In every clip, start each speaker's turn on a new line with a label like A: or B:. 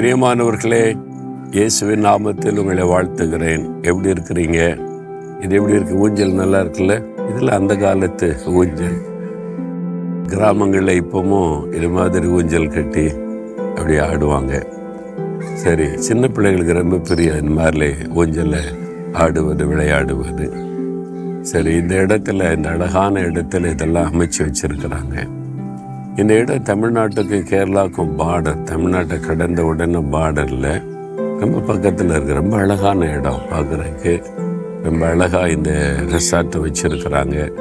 A: பிரியமானவர்களே இயேசுவின் நாமத்தில் உங்களை வாழ்த்துகிறேன். எப்படி இருக்கிறீங்க? இது எப்படி இருக்கு? ஊஞ்சல் நல்லா இருக்குல்ல? இதில் அந்த காலத்து ஊஞ்சல். கிராமங்களில் இப்போமும் இது மாதிரி ஊஞ்சல் கட்டி அப்படி ஆடுவாங்க. சரி சின்ன பிள்ளைகளுக்கு ரொம்ப பெரிய இந்த மாதிரி ஊஞ்சலை ஆடுவது விளையாடுவது. சரி இந்த இடத்துல இந்த அழகான இடத்துல இதெல்லாம் அமைச்சு வச்சிருக்கிறாங்க. இந்த இடம் தமிழ்நாட்டுக்கு கேரளாவுக்கும் பார்டர் தமிழ்நாட்டை கடந்த உடனே பார்டரில் ரொம்ப பக்கத்தில் இருக்கு. ரொம்ப அழகான இடம் பார்க்குறதுக்கு ரொம்ப அழகாக இந்த ரெசார்ட்டை வச்சுருக்கிறாங்க.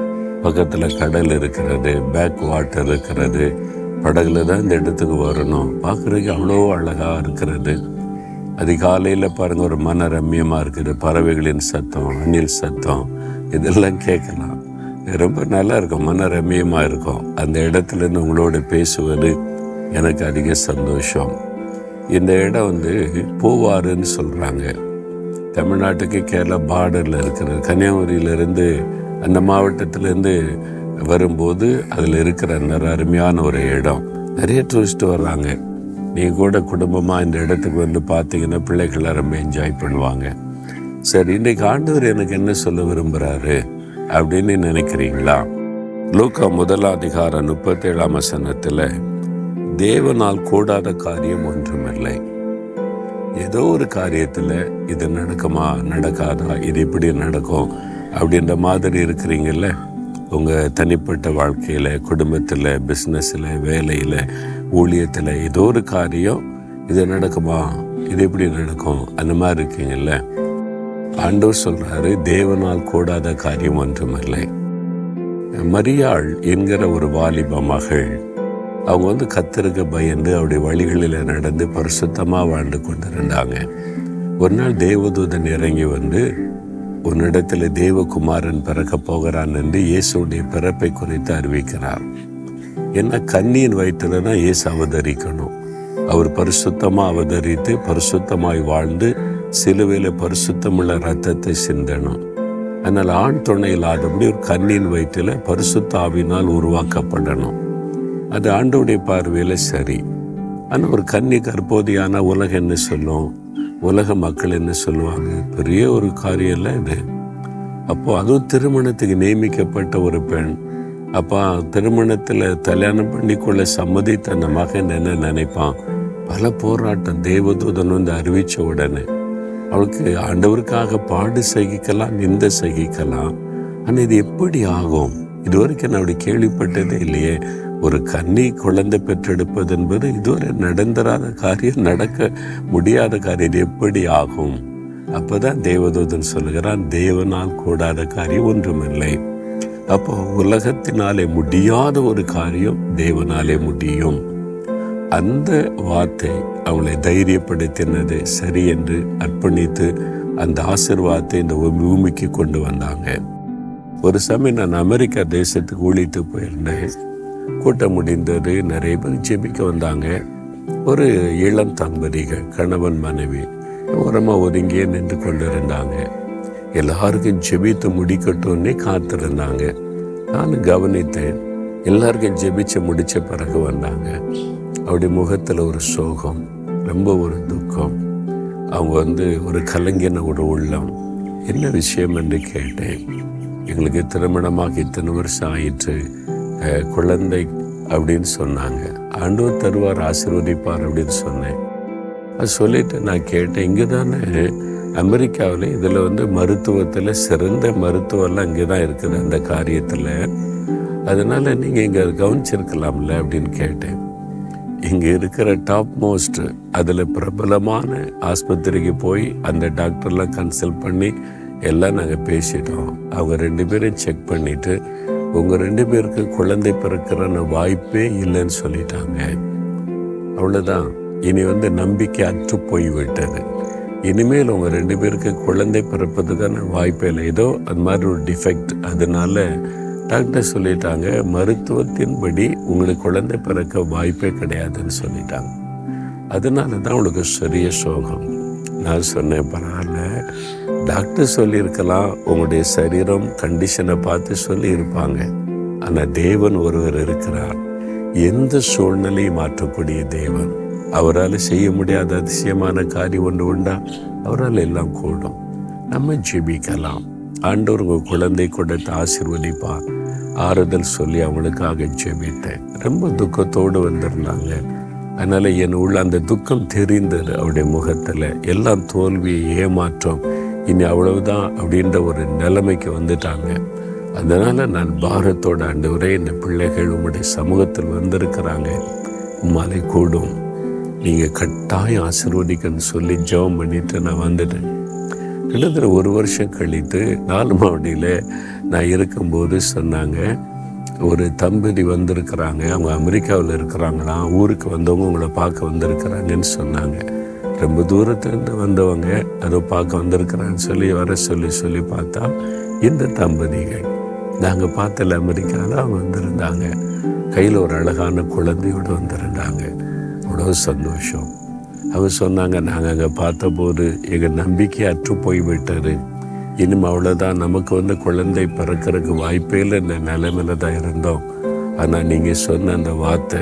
A: பக்கத்தில் கடல் இருக்கிறது பேக் வாட்டர் இருக்கிறது. படகுல தான் இந்த இடத்துக்கு வரணும். பார்க்குறதுக்கு அவ்வளோ அழகாக இருக்கிறது. அதிகாலையில் பாருங்கள் ஒரு மன ரம்மியமாக இருக்குது. பறவைகளின் சத்தம் அணில் சத்தம் இதெல்லாம் கேட்கலாம். ரொம்ப நல்லா இருக்கும் மன ரம்மியமாக இருக்கும் அந்த இடத்துல இருந்து உங்களோட பேசுவது எனக்கு அதிக சந்தோஷம். இந்த இடம் வந்து பூவாறுன்னு சொல்கிறாங்க தமிழ்நாட்டுக்கு கேரளா பார்டரில் இருக்கிறது கன்னியாகுமரியிலேருந்து அந்த மாவட்டத்திலேருந்து வரும்போது அதில் இருக்கிற நல்ல அருமையான ஒரு இடம். நிறைய டூரிஸ்ட் வர்றாங்க. நீங்கள் கூட குடும்பமாக இந்த இடத்துக்கு வந்து பார்த்தீங்கன்னா பிள்ளைகள் ரொம்ப என்ஜாய் பண்ணுவாங்க. சரி இன்றைக்கு ஆண்டவர் எனக்கு என்ன சொல்ல விரும்புகிறாரு அப்படின்னு நினைக்கிறீங்களா? லூக்கா முதலாம் அதிகாரம் முப்பத்தேழாம் வசனத்தில் தேவனால் கூடாத காரியம் ஒன்றுமில்லை. ஏதோ ஒரு காரியத்தில் இது நடக்குமா நடக்காதா இது இப்படி நடக்கும்? அப்படின்ற மாதிரி இருக்கிறீங்கல்ல? உங்கள் தனிப்பட்ட வாழ்க்கையில் குடும்பத்தில் பிஸ்னஸில் வேலையில் ஊழியத்தில் ஏதோ ஒரு காரியம் இது நடக்குமா இது எப்படி நடக்கும் அந்த மாதிரி இருக்கீங்கல்ல? ஆண்டவர் சொல்றாரு தேவனால் கூடாத காரியம் ஒன்றுமில்லை. மரியாள் என்கிற ஒரு வாலிப மகள் அவங்க வந்து கத்தருக்கு பயந்து அவருடைய வழிகளில் நடந்து பரிசுத்தமாக வாழ்ந்து கொண்டிருந்தாங்க. ஒரு நாள் தேவதூதன் இறங்கி வந்து உன்னிடத்தில் தேவகுமாரன் பிறக்க போகிறான் என்று இயேசுடைய பிறப்பை குறித்து அறிவிக்கிறார். என்ன கண்ணியின் வயிற்றுல தான் இயேசு அவதரிக்கணும். அவர் பரிசுத்தமாக அவதரித்து பரிசுத்தமாய் வாழ்ந்து சிலுவையில் பரிசுத்தமுள்ள ரத்தத்தை சிந்தணும். அதனால் ஆண் துணை இல்லாதபடி ஒரு கண்ணின் வயிற்றில் பரிசுத்த ஆவினால் உருவாக்கப்படணும். அது ஆண்டோடைய பார்வையில் சரி. ஆனால் ஒரு கன்னி கற்போதியான உலகம் என்ன சொல்லும்? உலக மக்கள் என்ன சொல்லுவாங்க? பெரிய ஒரு காரியம் இல்லை இது. அப்போது அதுவும் திருமணத்துக்கு நியமிக்கப்பட்ட ஒரு பெண். அப்போ திருமணத்தில் கல்யாணம் பண்ணிக்கொள்ள சம்மதித்த அந்த மகன் என்ன நினைப்பான்? பல போராட்டம் தேவதூதன் வந்து அறிவித்த உடனே. அவளுக்கு ஆண்டவருக்காக பாடு சகிக்கலாம் நிந்த சகிக்கலாம். ஆனால் இது எப்படி ஆகும்? இதுவரைக்கும் நான் அப்படி கேள்விப்பட்டதே இல்லையே. ஒரு கன்னி குழந்தை பெற்றெடுப்பது என்பது இதுவரை நடந்தராத காரியம் நடக்க முடியாத காரியம். இது எப்படி ஆகும்? அப்பதான் தேவதூதன் சொல்லுகிறான் தேவனால் கூடாத காரியம் ஒன்றுமில்லை. அப்போ உலகத்தினாலே முடியாத ஒரு காரியம் தேவனாலே முடியும். அந்த வார்த்தை அவளை தைரியப்படுத்தினது சரி என்று அர்ப்பணித்து அந்த ஆசிர்வாதத்தை இந்த பூமிக்கு கொண்டு வந்தாங்க. ஒரு சமயம் நான் அமெரிக்கா தேசத்துக்கு ஊழித்து போயிருந்தேன். கூட்டம் முடிந்தது நிறைய பேர் ஜெபிக்க வந்தாங்க. ஒரு இளம் தம்பதிகள் கணவன் மனைவி ஓரமாக ஒதுங்கியே நின்று கொண்டிருந்தாங்க. எல்லாருக்கும் ஜெபித்து முடிக்கட்டும்னே காத்திருந்தாங்க. நான் கவனித்தேன். எல்லாருக்கும் ஜெபிச்சு முடிச்ச பிறகு வந்தாங்க. அவருடைய முகத்தில் ஒரு சோகம் ரொம்ப ஒரு துக்கம். அவங்க வந்து ஒரு கலங்கின ஒரு உள்ளம். என்ன விஷயம் என்று கேட்டேன். எங்களுக்கு திருமணமாக இத்தனை வருஷம் ஆயிற்று. குழந்தை அப்படின்னு சொன்னாங்க. ஆண்டவர் தருவார் ஆசீர்வதிப்பார் அப்படின்னு சொன்னேன். அது சொல்லிட்டு நான் கேட்டேன் இங்கே தானே அமெரிக்காவில் இதில் வந்து மருத்துவத்தில் சிறந்த மருத்துவம்லாம் இங்கே தான் இருக்குது அந்த காரியத்தில். அதனால் நீங்கள் இங்கே கவனிச்சிருக்கலாம்ல அப்படின்னு கேட்டேன். இங்கே இருக்கிற டாப் மோஸ்ட் அதில் பிரபலமான ஆஸ்பத்திரிக்கு போய் அந்த டாக்டர்லாம் கன்சல்ட் பண்ணி எல்லாம் நாங்கள் பேசிட்டோம். அவங்க ரெண்டு பேரும் செக் பண்ணிவிட்டு உங்கள் ரெண்டு பேருக்கு குழந்தை பிறக்கிற வாய்ப்பே இல்லைன்னு சொல்லிட்டாங்க. அவ்வளோதான் இனி வந்து நம்பிக்கை அற்று போய்விட்டது. இனிமேல் உங்கள் ரெண்டு பேருக்கு குழந்தை பிறப்பதுக்கான வாய்ப்பே இல்லை. ஏதோ அது மாதிரி ஒரு டிஃபெக்ட் அதனால டாக்டர் சொல்லிட்டாங்க மருத்துவத்தின்படி உங்களுக்கு குழந்தை பிறக்க வாய்ப்பே கிடையாதுன்னு சொல்லிட்டாங்க. அதனால தான் உங்களுக்கு சரிய சோகம். நான் சொன்னேன் பரவாயில்ல. டாக்டர் சொல்லியிருக்கலாம் உங்களுடைய சரீரம் கண்டிஷனை பார்த்து சொல்லியிருப்பாங்க. ஆனால் தேவன் ஒருவர் இருக்கிறார். எந்த சூழ்நிலையும் மாற்றக்கூடிய தேவன். அவரால் செய்ய முடியாத அதிசயமான காரியம் ஒன்று உண்டா? அவரால் எல்லாம் கூடும். நம்ம ஜெபிக்கலாம். ஆண்டவர் உங்கள் குழந்தை கொடுத்து ஆசீர்வதிப்பார். ஆறுதல் சொல்லி அவங்களுக்காக ஜெபித்தேன். ரொம்ப துக்கத்தோடு வந்திருந்தாங்க. அதனால் என் உள்ள அந்த துக்கம் தெரிந்தது அவருடைய முகத்தில். எல்லாம் தோல்வி ஏமாற்றம். இனி அவ்வளவுதான் அப்படின்ற ஒரு நிலைமைக்கு வந்துட்டாங்க. அதனால் நான் பாரத்தோட ஆண்டவரே இந்த பிள்ளைகள் உங்களுடைய சமூகத்தில் வந்திருக்கிறாங்க. உம்மாலை கூடும். நீங்கள் கட்டாயம் ஆசீர்வதிக்கன்னு சொல்லி ஜெபம் பண்ணிட்டு நான் வந்துட்டேன். கிட்டத்தட்ட ஒரு வருஷம் கழித்து நாலு மாவடியில் நான் இருக்கும்போது சொன்னாங்க ஒரு தம்பதி வந்திருக்கிறாங்க அவங்க அமெரிக்காவில் இருக்கிறாங்களாம் ஊருக்கு வந்தவங்க உங்களை பார்க்க வந்திருக்கிறாங்கன்னு சொன்னாங்க. ரொம்ப தூரத்துலேருந்து வந்தவங்க அதை பார்க்க வந்திருக்கிறான்னு சொல்லி வர சொல்லி சொல்லி பார்த்தா இந்த தம்பதிகள். நாங்கள் பார்த்தல அமெரிக்காவில் வந்திருந்தாங்க. கையில் ஒரு அழகான குழந்தையோடு வந்திருந்தாங்க. அவ்வளோ சந்தோஷம். அவங்க சொன்னாங்க நாங்கள் அங்கே பார்த்தபோது எங்கள் நம்பிக்கை அற்று போய்விட்டாரு இன்னும் அவ்வளோதான் நமக்கு வந்து குழந்தை பிறக்கிறதுக்கு வாய்ப்பே இல்லை. இந்த நிலைமையில தான் இருந்தோம். ஆனால் நீங்கள் சொன்ன அந்த வார்த்தை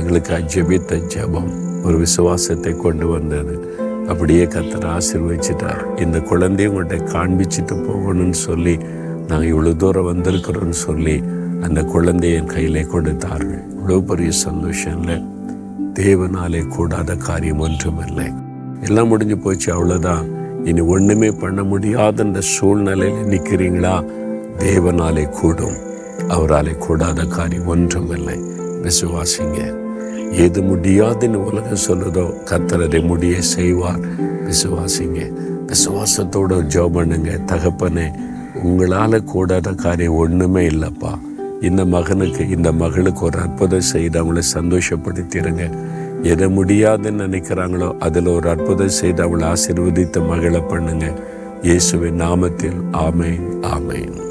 A: எங்களுக்கு அஜபித்த ஜபம் ஒரு விசுவாசத்தை கொண்டு வந்தது. அப்படியே கத்தரை ஆசீர்வதிச்சிட்டார். இந்த குழந்தைய உங்கள்கிட்ட காண்பிச்சுட்டு போகணும்னு சொல்லி நாங்கள் இவ்வளோ தூரம் வந்திருக்கிறோன்னு சொல்லி அந்த குழந்தைய என் கையிலே கொடுத்தார்கள். இவ்வளோ பெரிய சந்தோஷம் இல்லை? தேவனாலே கூடாத காரியம் ஒன்றுமில்லை. எல்லாம் முடிஞ்சு போச்சு அவ்வளோதான் இனி ஒன்றுமே பண்ண முடியாத இந்த சூழ்நிலையில் நிற்கிறீங்களா தேவனாலே கூடும். அவராலே கூடாத காரியம் ஒன்றுமில்லை. விசுவாசிங்க. எது முடியாதுன்னு உலகம் சொல்லுதோ கத்தரதை முடிய செய்வார். விசுவாசிங்க. விசுவாசத்தோட ஜோ பண்ணுங்க. தகப்பனே உங்களால் கூடாத காரியம் ஒன்றுமே இல்லைப்பா. இந்த மகனுக்கு இந்த மகளுக்கு ஒரு அற்புதம் செய்து அவங்கள சந்தோஷப்படுத்திடுங்க. எதை முடியாதுன்னு நினைக்கிறாங்களோ அதில் ஒரு அற்புதம் செய்து அவளை ஆசிர்வதித்த மகளை பண்ணுங்க. இயேசுவின் நாமத்தில் ஆமேன் ஆமேன்.